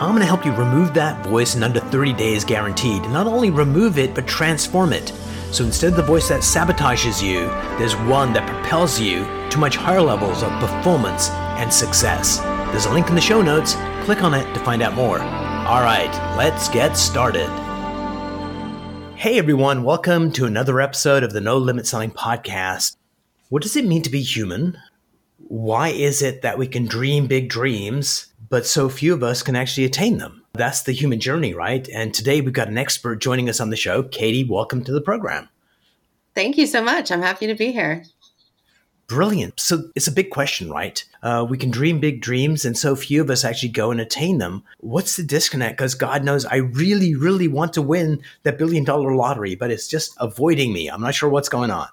I'm going to help you remove that voice in under 30 days guaranteed. Not only remove it, but transform it. So instead of the voice that sabotages you, there's one that propels you to much higher levels of performance and success. There's a link in the show notes. Click on it to find out more. All right, let's get started. Hey everyone, welcome to another episode of the No Limit Selling Podcast. What does it mean to be human? Why is it that we can dream big dreams, but so few of us can actually attain them? That's the human journey, right? And today we've got an expert joining us on the show. Katie, welcome to the program. Thank you so much. I'm happy to be here. Brilliant. So it's a big question, right? Uh, we can dream big dreams, and so few of us actually go and attain them. What's the disconnect? Because God knows I really, really want to win that billion dollar lottery, but it's just avoiding me. I'm not sure what's going on.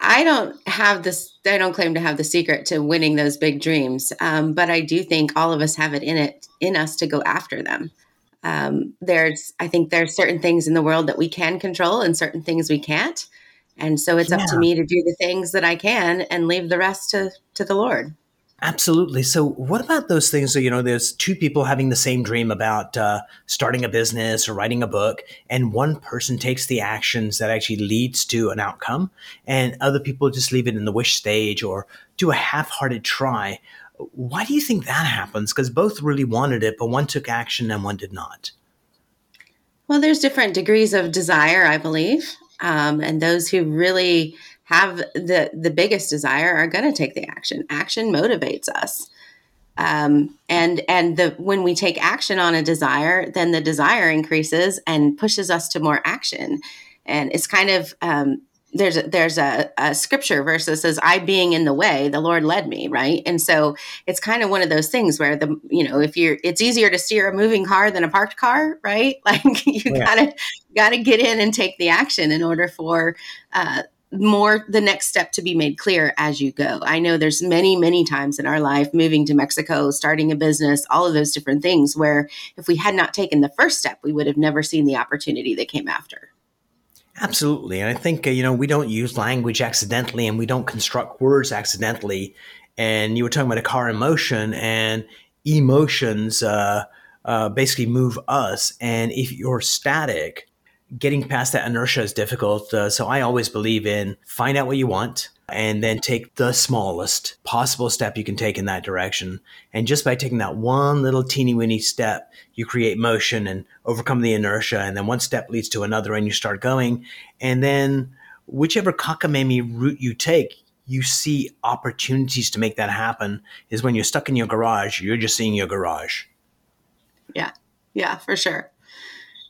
I don't have this. I don't claim to have the secret to winning those big dreams, um, but I do think all of us have it in it in us to go after them. Um, there's, I think, there's certain things in the world that we can control, and certain things we can't. And so it's yeah. up to me to do the things that I can and leave the rest to, to the Lord. Absolutely. So, what about those things? So, you know, there's two people having the same dream about uh, starting a business or writing a book, and one person takes the actions that actually leads to an outcome, and other people just leave it in the wish stage or do a half hearted try. Why do you think that happens? Because both really wanted it, but one took action and one did not. Well, there's different degrees of desire, I believe um, and those who really have the the biggest desire are going to take the action. Action motivates us. Um, and and the when we take action on a desire then the desire increases and pushes us to more action. And it's kind of um, there's a, there's a, a, scripture verse that says i being in the way the lord led me right? And so it's kind of one of those things where the you know if you're it's easier to steer a moving car than a parked car right? Like you yeah. gotta gotta get in and take the action in order for uh, more the next step to be made clear as you go i know there's many many times in our life moving to mexico starting a business all of those different things where if we had not taken the first step we would have never seen the opportunity that came after Absolutely. And I think, uh, you know, we don't use language accidentally and we don't construct words accidentally. And you were talking about a car in motion and emotions uh, uh, basically move us. And if you're static, getting past that inertia is difficult. Uh, so I always believe in find out what you want, and then take the smallest possible step you can take in that direction. And just by taking that one little teeny weeny step, you create motion and overcome the inertia. And then one step leads to another and you start going. And then whichever cockamamie route you take, you see opportunities to make that happen is when you're stuck in your garage, you're just seeing your garage. Yeah. Yeah, for sure.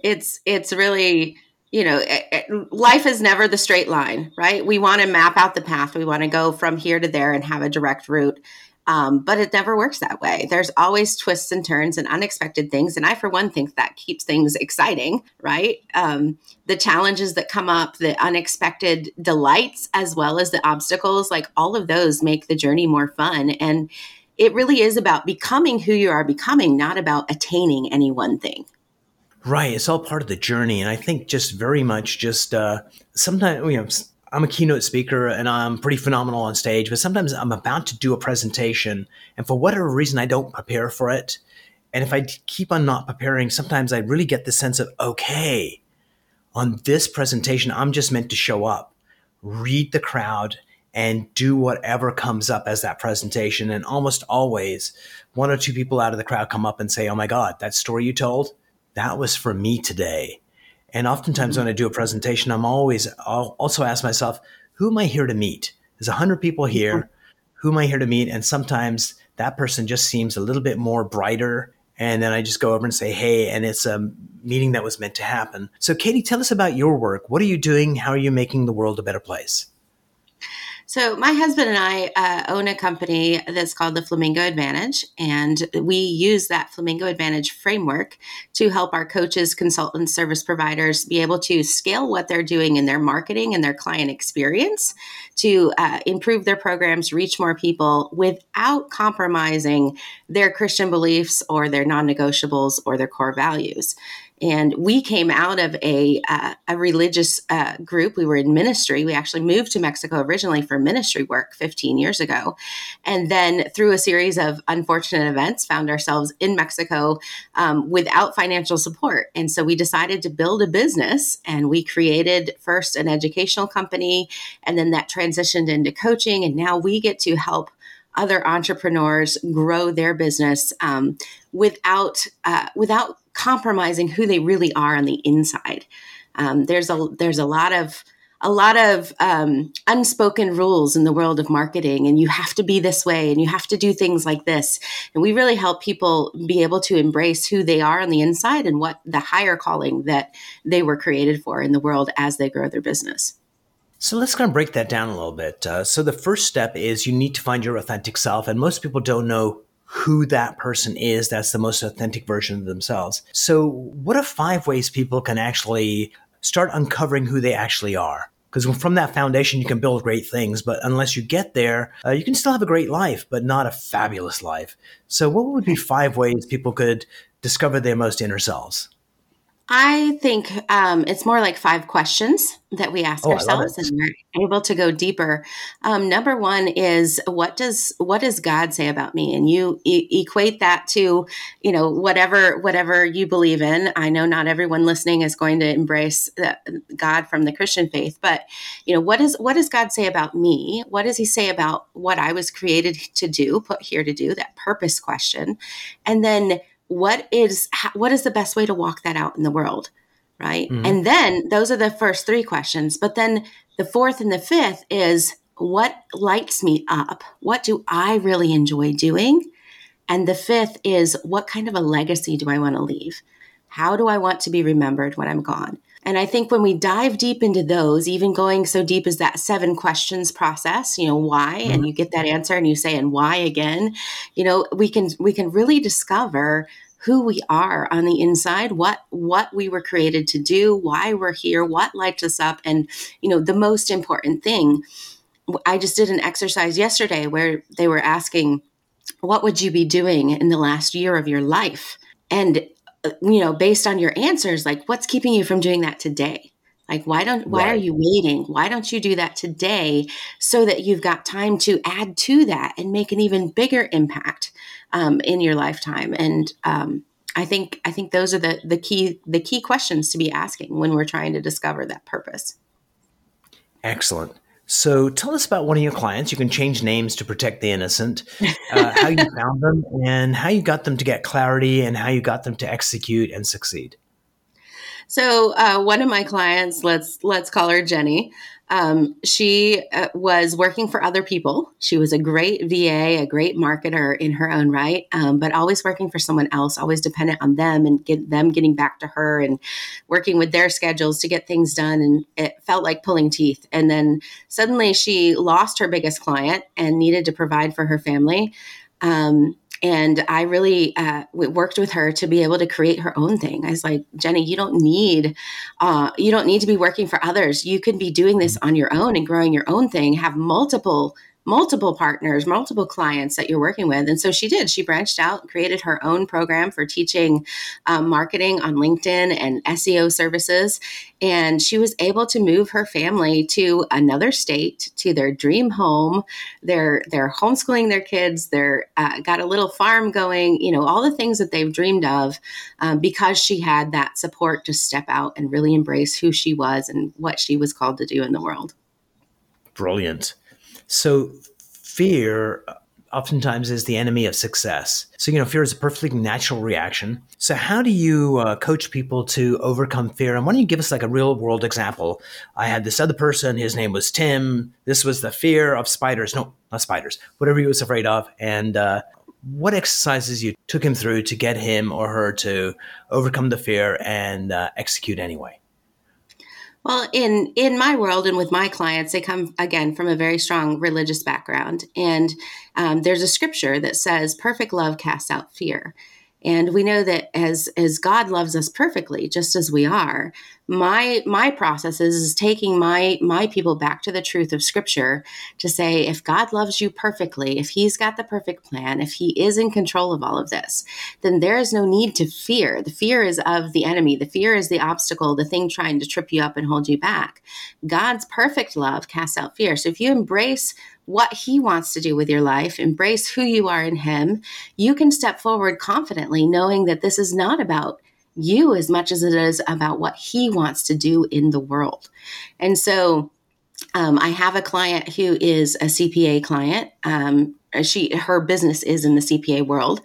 It's, it's really, you know, eh, eh, life is never the straight line, right? We want to map out the path. We want to go from here to there and have a direct route. Um, but it never works that way. There's always twists and turns and unexpected things. And I, for one, think that keeps things exciting, right? Um, the challenges that come up, the unexpected delights, as well as the obstacles, like all of those make the journey more fun. And it really is about becoming who you are becoming, not about attaining any one thing. Right. It's all part of the journey. And I think just very much just uh, sometimes, you know, I'm a keynote speaker and I'm pretty phenomenal on stage, but sometimes I'm about to do a presentation and for whatever reason, I don't prepare for it. And if I keep on not preparing, sometimes I really get the sense of, okay, on this presentation, I'm just meant to show up, read the crowd, and do whatever comes up as that presentation. And almost always, one or two people out of the crowd come up and say, Oh my God, that story you told, that was for me today. And oftentimes when I do a presentation, I'm always, I'll also ask myself, who am I here to meet? There's a hundred people here. Mm-hmm. Who am I here to meet? And sometimes that person just seems a little bit more brighter. And then I just go over and say, hey, and it's a meeting that was meant to happen. So, Katie, tell us about your work. What are you doing? How are you making the world a better place? So, my husband and I uh, own a company that's called the Flamingo Advantage, and we use that Flamingo Advantage framework to help our coaches, consultants, service providers be able to scale what they're doing in their marketing and their client experience to uh, improve their programs, reach more people without compromising their Christian beliefs or their non negotiables or their core values. And we came out of a, uh, a religious uh, group. We were in ministry. We actually moved to Mexico originally for ministry work 15 years ago. And then through a series of unfortunate events, found ourselves in Mexico um, without financial support. And so we decided to build a business and we created first an educational company and then that transitioned into coaching. And now we get to help other entrepreneurs grow their business um, without uh, without compromising who they really are on the inside. Um, there's a there's a lot of a lot of um, unspoken rules in the world of marketing, and you have to be this way, and you have to do things like this. And we really help people be able to embrace who they are on the inside and what the higher calling that they were created for in the world as they grow their business. So let's kind of break that down a little bit. Uh, so the first step is you need to find your authentic self, and most people don't know who that person is that's the most authentic version of themselves. So, what are five ways people can actually start uncovering who they actually are? Because from that foundation, you can build great things, but unless you get there, uh, you can still have a great life, but not a fabulous life. So, what would be five ways people could discover their most inner selves? I think um, it's more like five questions that we ask oh, ourselves, and we're able to go deeper. Um, number one is what does what does God say about me? And you e- equate that to you know whatever whatever you believe in. I know not everyone listening is going to embrace the, God from the Christian faith, but you know what is what does God say about me? What does He say about what I was created to do, put here to do? That purpose question, and then what is what is the best way to walk that out in the world right? Mm-hmm. and then those are the first three questions but then the fourth and the fifth is what lights me up? What do i really enjoy doing? And the fifth is what kind of a legacy do i want to leave? How do i want to be remembered when i'm gone and I think when we dive deep into those, even going so deep as that seven questions process, you know, why, mm-hmm. and you get that answer and you say, and why again, you know, we can, we can really discover who we are on the inside, what, what we were created to do, why we're here, what lights us up. And, you know, the most important thing, I just did an exercise yesterday where they were asking, what would you be doing in the last year of your life? And you know, based on your answers, like what's keeping you from doing that today? Like why don't why right. are you waiting? Why don't you do that today so that you've got time to add to that and make an even bigger impact um, in your lifetime? And um, I think I think those are the the key the key questions to be asking when we're trying to discover that purpose. Excellent. So tell us about one of your clients. You can change names to protect the innocent, uh, how you found them, and how you got them to get clarity and how you got them to execute and succeed. So uh, one of my clients, let's let's call her Jenny. Um, she uh, was working for other people. She was a great VA, a great marketer in her own right, um, but always working for someone else, always dependent on them and get them getting back to her and working with their schedules to get things done. And it felt like pulling teeth. And then suddenly she lost her biggest client and needed to provide for her family. Um, and I really uh, worked with her to be able to create her own thing. I was like, Jenny, you don't need, uh, you don't need to be working for others. You can be doing this on your own and growing your own thing. Have multiple multiple partners, multiple clients that you're working with. And so she did. She branched out, created her own program for teaching um, marketing on LinkedIn and SEO services. And she was able to move her family to another state, to their dream home. They're they're homeschooling their kids. They're uh, got a little farm going. You know all the things that they've dreamed of um, because she had that support to step out and really embrace who she was and what she was called to do in the world. Brilliant. So fear oftentimes is the enemy of success. So, you know, fear is a perfectly natural reaction. So, how do you uh, coach people to overcome fear? And why don't you give us like a real world example? I had this other person, his name was Tim. This was the fear of spiders. No, not spiders, whatever he was afraid of. And uh, what exercises you took him through to get him or her to overcome the fear and uh, execute anyway? Well, in in my world and with my clients, they come again from a very strong religious background, and um, there's a scripture that says, "Perfect love casts out fear." And we know that as as God loves us perfectly, just as we are, my my process is, is taking my my people back to the truth of Scripture to say, if God loves you perfectly, if He's got the perfect plan, if He is in control of all of this, then there is no need to fear. The fear is of the enemy. The fear is the obstacle, the thing trying to trip you up and hold you back. God's perfect love casts out fear. So if you embrace what He wants to do with your life, embrace who you are in Him, you can step forward confidently, knowing that this is not about you as much as it is about what He wants to do in the world. And so, um, I have a client who is a CPA client. Um, she her business is in the CPA world,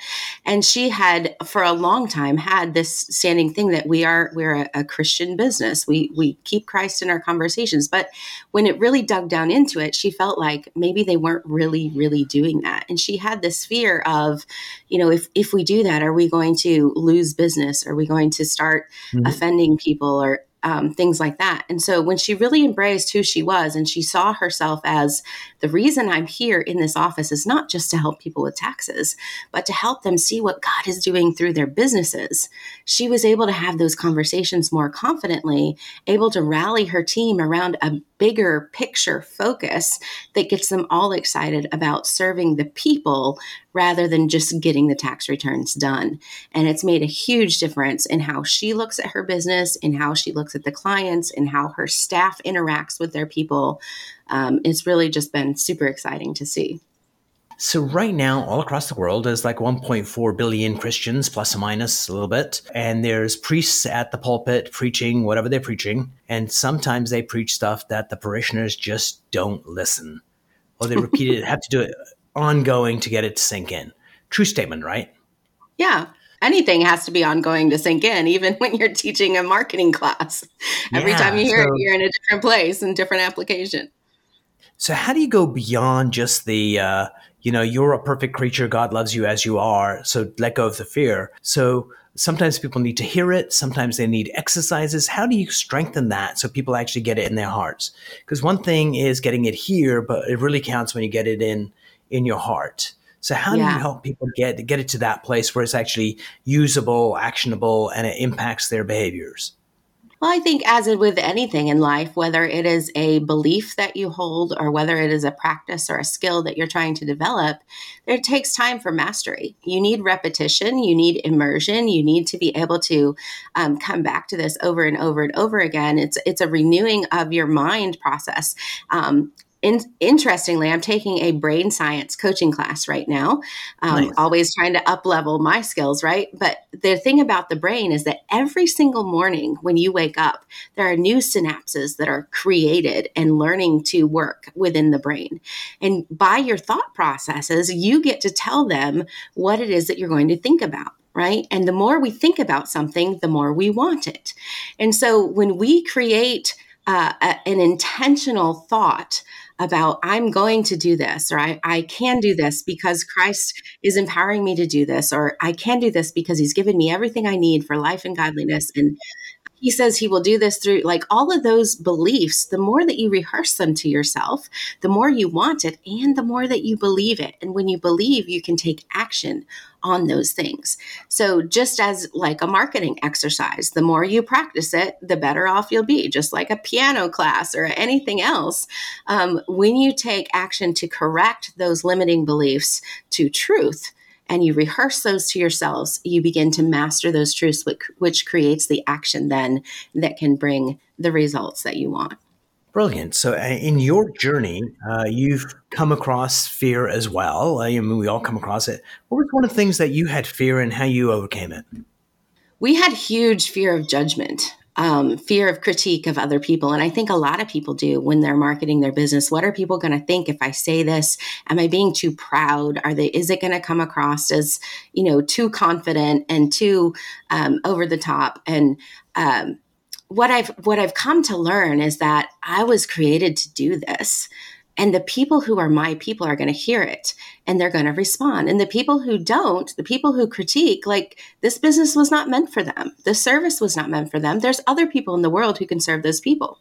and she had for a long time had this standing thing that we are we're a, a, Christian business. We we keep Christ in our conversations, but when it really dug down into it, she felt like maybe they weren't really really doing that, and she had this fear of, you know, if if we do that, are we going to lose business? Are we going to start mm-hmm. offending people? Or um, things like that. And so when she really embraced who she was and she saw herself as the reason I'm here in this office is not just to help people with taxes, but to help them see what God is doing through their businesses, she was able to have those conversations more confidently, able to rally her team around a bigger picture focus that gets them all excited about serving the people rather than just getting the tax returns done. And it's made a huge difference in how she looks at her business, in how she looks at the clients, and how her staff interacts with their people. Um, it's really just been super exciting to see. So right now, all across the world, there's like 1.4 billion Christians, plus or minus a little bit, and there's priests at the pulpit preaching whatever they're preaching, and sometimes they preach stuff that the parishioners just don't listen, or they repeat it, have to do it ongoing to get it to sink in. True statement, right? Yeah, anything has to be ongoing to sink in, even when you're teaching a marketing class. Every yeah, time you hear so, it, you're in a different place and different application. So, how do you go beyond just the uh, you know, you're a perfect creature. God loves you as you are. So let go of the fear. So sometimes people need to hear it. Sometimes they need exercises. How do you strengthen that so people actually get it in their hearts? Because one thing is getting it here, but it really counts when you get it in in your heart. So how yeah. do you help people get get it to that place where it's actually usable, actionable, and it impacts their behaviors? Well, I think, as with anything in life, whether it is a belief that you hold or whether it is a practice or a skill that you're trying to develop, it takes time for mastery. You need repetition, you need immersion, you need to be able to um, come back to this over and over and over again. It's it's a renewing of your mind process. Um, in, interestingly, I'm taking a brain science coaching class right now. Um, nice. Always trying to up level my skills, right? But the thing about the brain is that every single morning when you wake up, there are new synapses that are created and learning to work within the brain. And by your thought processes, you get to tell them what it is that you're going to think about right? And the more we think about something, the more we want it. And so when we create uh, a, an intentional thought about I'm going to do this or I, I can do this because Christ is empowering me to do this or I can do this because he's given me everything I need for life and godliness and he says he will do this through like all of those beliefs the more that you rehearse them to yourself the more you want it and the more that you believe it. And when you believe you can take action on those things so just as like a marketing exercise the more you practice it the better off you'll be just like a piano class or anything else um, when you take action to correct those limiting beliefs to truth and you rehearse those to yourselves, you begin to master those truths, which, which creates the action then that can bring the results that you want. Brilliant. So, uh, in your journey, uh, you've come across fear as well. I mean, we all come across it. What was one of the things that you had fear and how you overcame it? We had huge fear of judgment um, fear of critique of other people. And I think a lot of people do when they're marketing their business. What are people going to think if I say this? Am I being too proud? Are they, is it going to come across as, you know, too confident and too um, over the top? And, um, what I've what I've come to learn is that I was created to do this. And the people who are my people are going to hear it and they're going to respond. And the people who don't, the people who critique, like this business was not meant for them. The service was not meant for them. There's other people in the world who can serve those people.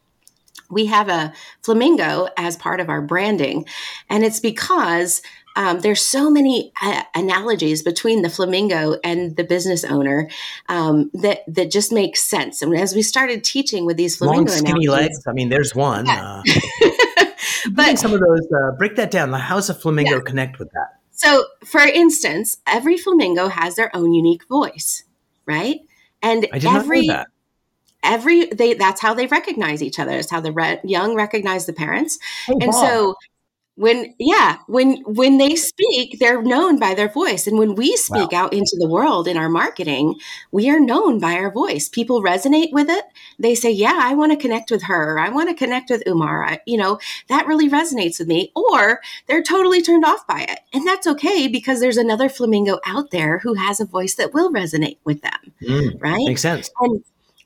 we have a flamingo as part of our branding. And it's because um, there's so many uh, analogies between the flamingo and the business owner um, that that just makes sense. And as we started teaching with these flamingo long skinny legs, I mean, there's one. Yeah. Uh, but some of those uh, break that down. How does a flamingo yeah. connect with that? So, for instance, every flamingo has their own unique voice, right? And every every they that's how they recognize each other. It's how the re- young recognize the parents, oh, and wow. so when yeah when when they speak they're known by their voice. And when we speak wow. out into the world in our marketing we are known by our voice. People resonate with it. They say yeah i want to connect with her. I want to connect with umar. I, you know that really resonates with me. Or they're totally turned off by it. And that's okay because there's another flamingo out there who has a voice that will resonate with them mm, right? Makes sense. And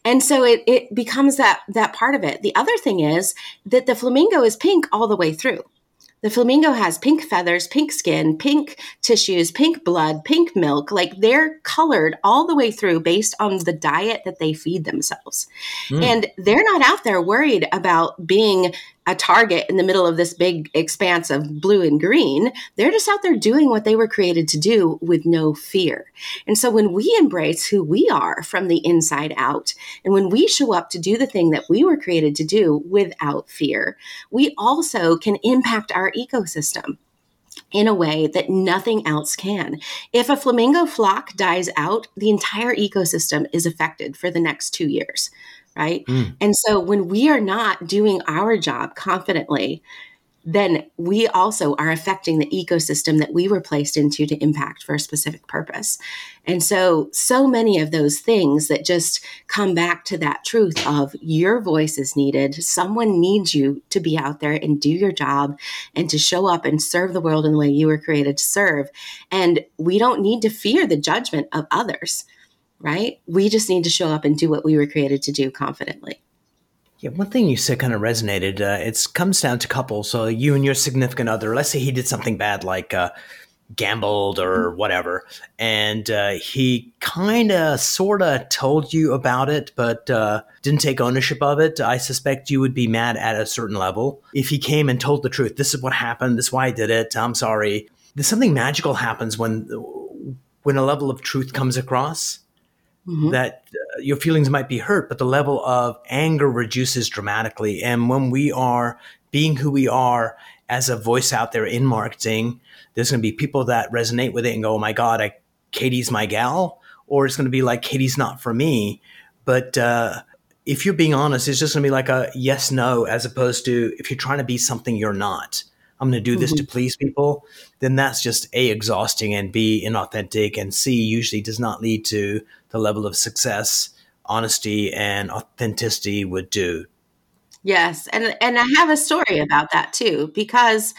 and so it, it becomes that that part of it. The other thing is that the flamingo is pink all the way through the flamingo has pink feathers, pink skin, pink tissues, pink blood, pink milk. Like they're colored all the way through based on the diet that they feed themselves. Mm. And they're not out there worried about being a target in the middle of this big expanse of blue and green. They're just out there doing what they were created to do with no fear. And so when we embrace who we are from the inside out, and when we show up to do the thing that we were created to do without fear, we also can impact our ecosystem in a way that nothing else can. If a flamingo flock dies out, the entire ecosystem is affected for the next two years right? Mm. And so when we are not doing our job confidently, then we also are affecting the ecosystem that we were placed into to impact for a specific purpose. And so, so many of those things that just come back to that truth of your voice is needed. Someone needs you to be out there and do your job and to show up and serve the world in the way you were created to serve. And we don't need to fear the judgment of others right? We just need to show up and do what we were created to do confidently. Yeah, one thing you said kind of resonated. Uh, it comes down to couples. So you and your significant other, let's say he did something bad, like uh, gambled or whatever, and uh, he kind of, sort of told you about it, but uh, didn't take ownership of it. I suspect you would be mad at a certain level if he came and told the truth. This is what happened. This is why I did it. I'm sorry. There's something magical happens when when a level of truth comes across mm-hmm. that uh, your feelings might be hurt, but the level of anger reduces dramatically. And when we are being who we are as a voice out there in marketing, there's going to be people that resonate with it and go, "Oh my God, I, Katie's my gal," or it's going to be like, "Katie's not for me." But uh, if you're being honest, it's just going to be like a yes, no, as opposed to if you're trying to be something you're not. I'm going to do this mm-hmm. to please people, then that's just A, exhausting and B, inauthentic and C, usually does not lead to the level of success honesty and authenticity would do. Yes. And, and I have a story about that too, because,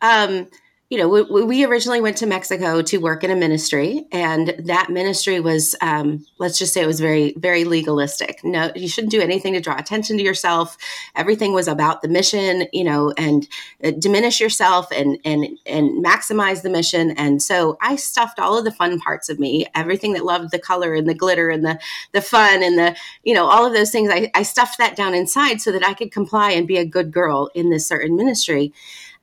um, you know, we, we, originally went to Mexico to work in a ministry, and that ministry was, um, let's just say, it was very, very legalistic. No, you shouldn't do anything to draw attention to yourself. Everything was about the mission, you know, and uh, diminish yourself and and and maximize the mission. And so I stuffed all of the fun parts of me, everything that loved the color and the glitter and the the fun and the, you know, all of those things. I, I stuffed that down inside so that I could comply and be a good girl in this certain ministry.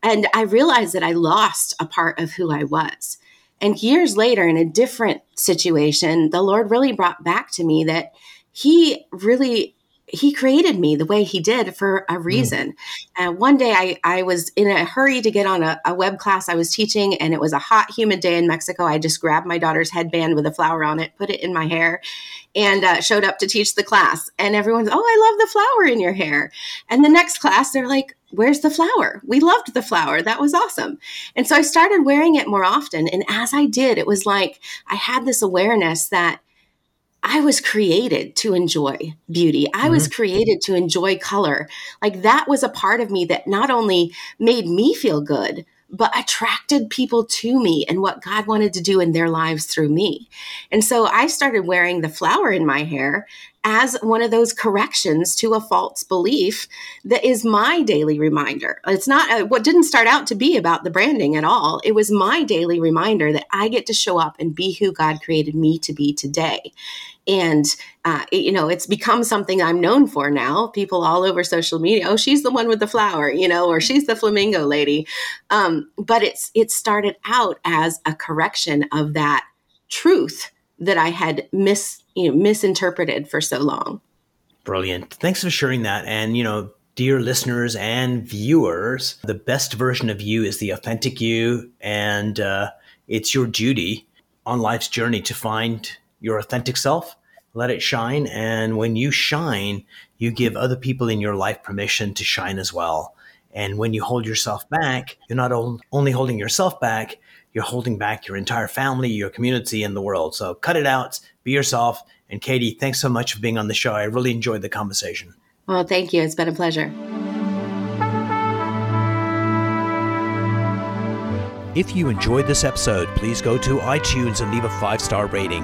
And I realized that I lost a part of who I was. And years later, in a different situation, the Lord really brought back to me that He really he created me the way he did for a mm. reason. Mm. And one day I, I was in a hurry to get on a, a, web class I was teaching, and it was a hot, humid day in Mexico. I just grabbed my daughter's headband with a flower on it, put it in my hair, and uh, showed up to teach the class. And everyone's, oh, I love the flower in your hair. And the next class, they're like, where's the flower? We loved the flower. That was awesome. And so I started wearing it more often. And as I did, it was like I had this awareness that I was created to enjoy beauty. I mm-hmm. was created to enjoy color. Like that was a part of me that not only made me feel good, but attracted people to me and what God wanted to do in their lives through me. And so I started wearing the flower in my hair as one of those corrections to a false belief that is my daily reminder. It's not uh, what didn't start out to be about the branding at all. It was my daily reminder that I get to show up and be who God created me to be today. And uh, it, you know it's become something i'm known for now. People all over social media oh she's the one with the flower you know or she's the flamingo lady. Um, but it's it started out as a correction of that truth that i had mis you know, misinterpreted for so long. Brilliant. Thanks for sharing that. And you know dear listeners and viewers the best version of you is the authentic you. And uh, it's your duty on life's journey to find your authentic self let it shine. And when you shine, you give other people in your life permission to shine as well. And when you hold yourself back, you're not only holding yourself back, you're holding back your entire family, your community, and the world. So cut it out, be yourself. And Katie, thanks so much for being on the show. I really enjoyed the conversation. Well, thank you. It's been a pleasure. If you enjoyed this episode, please go to iTunes and leave a five star rating.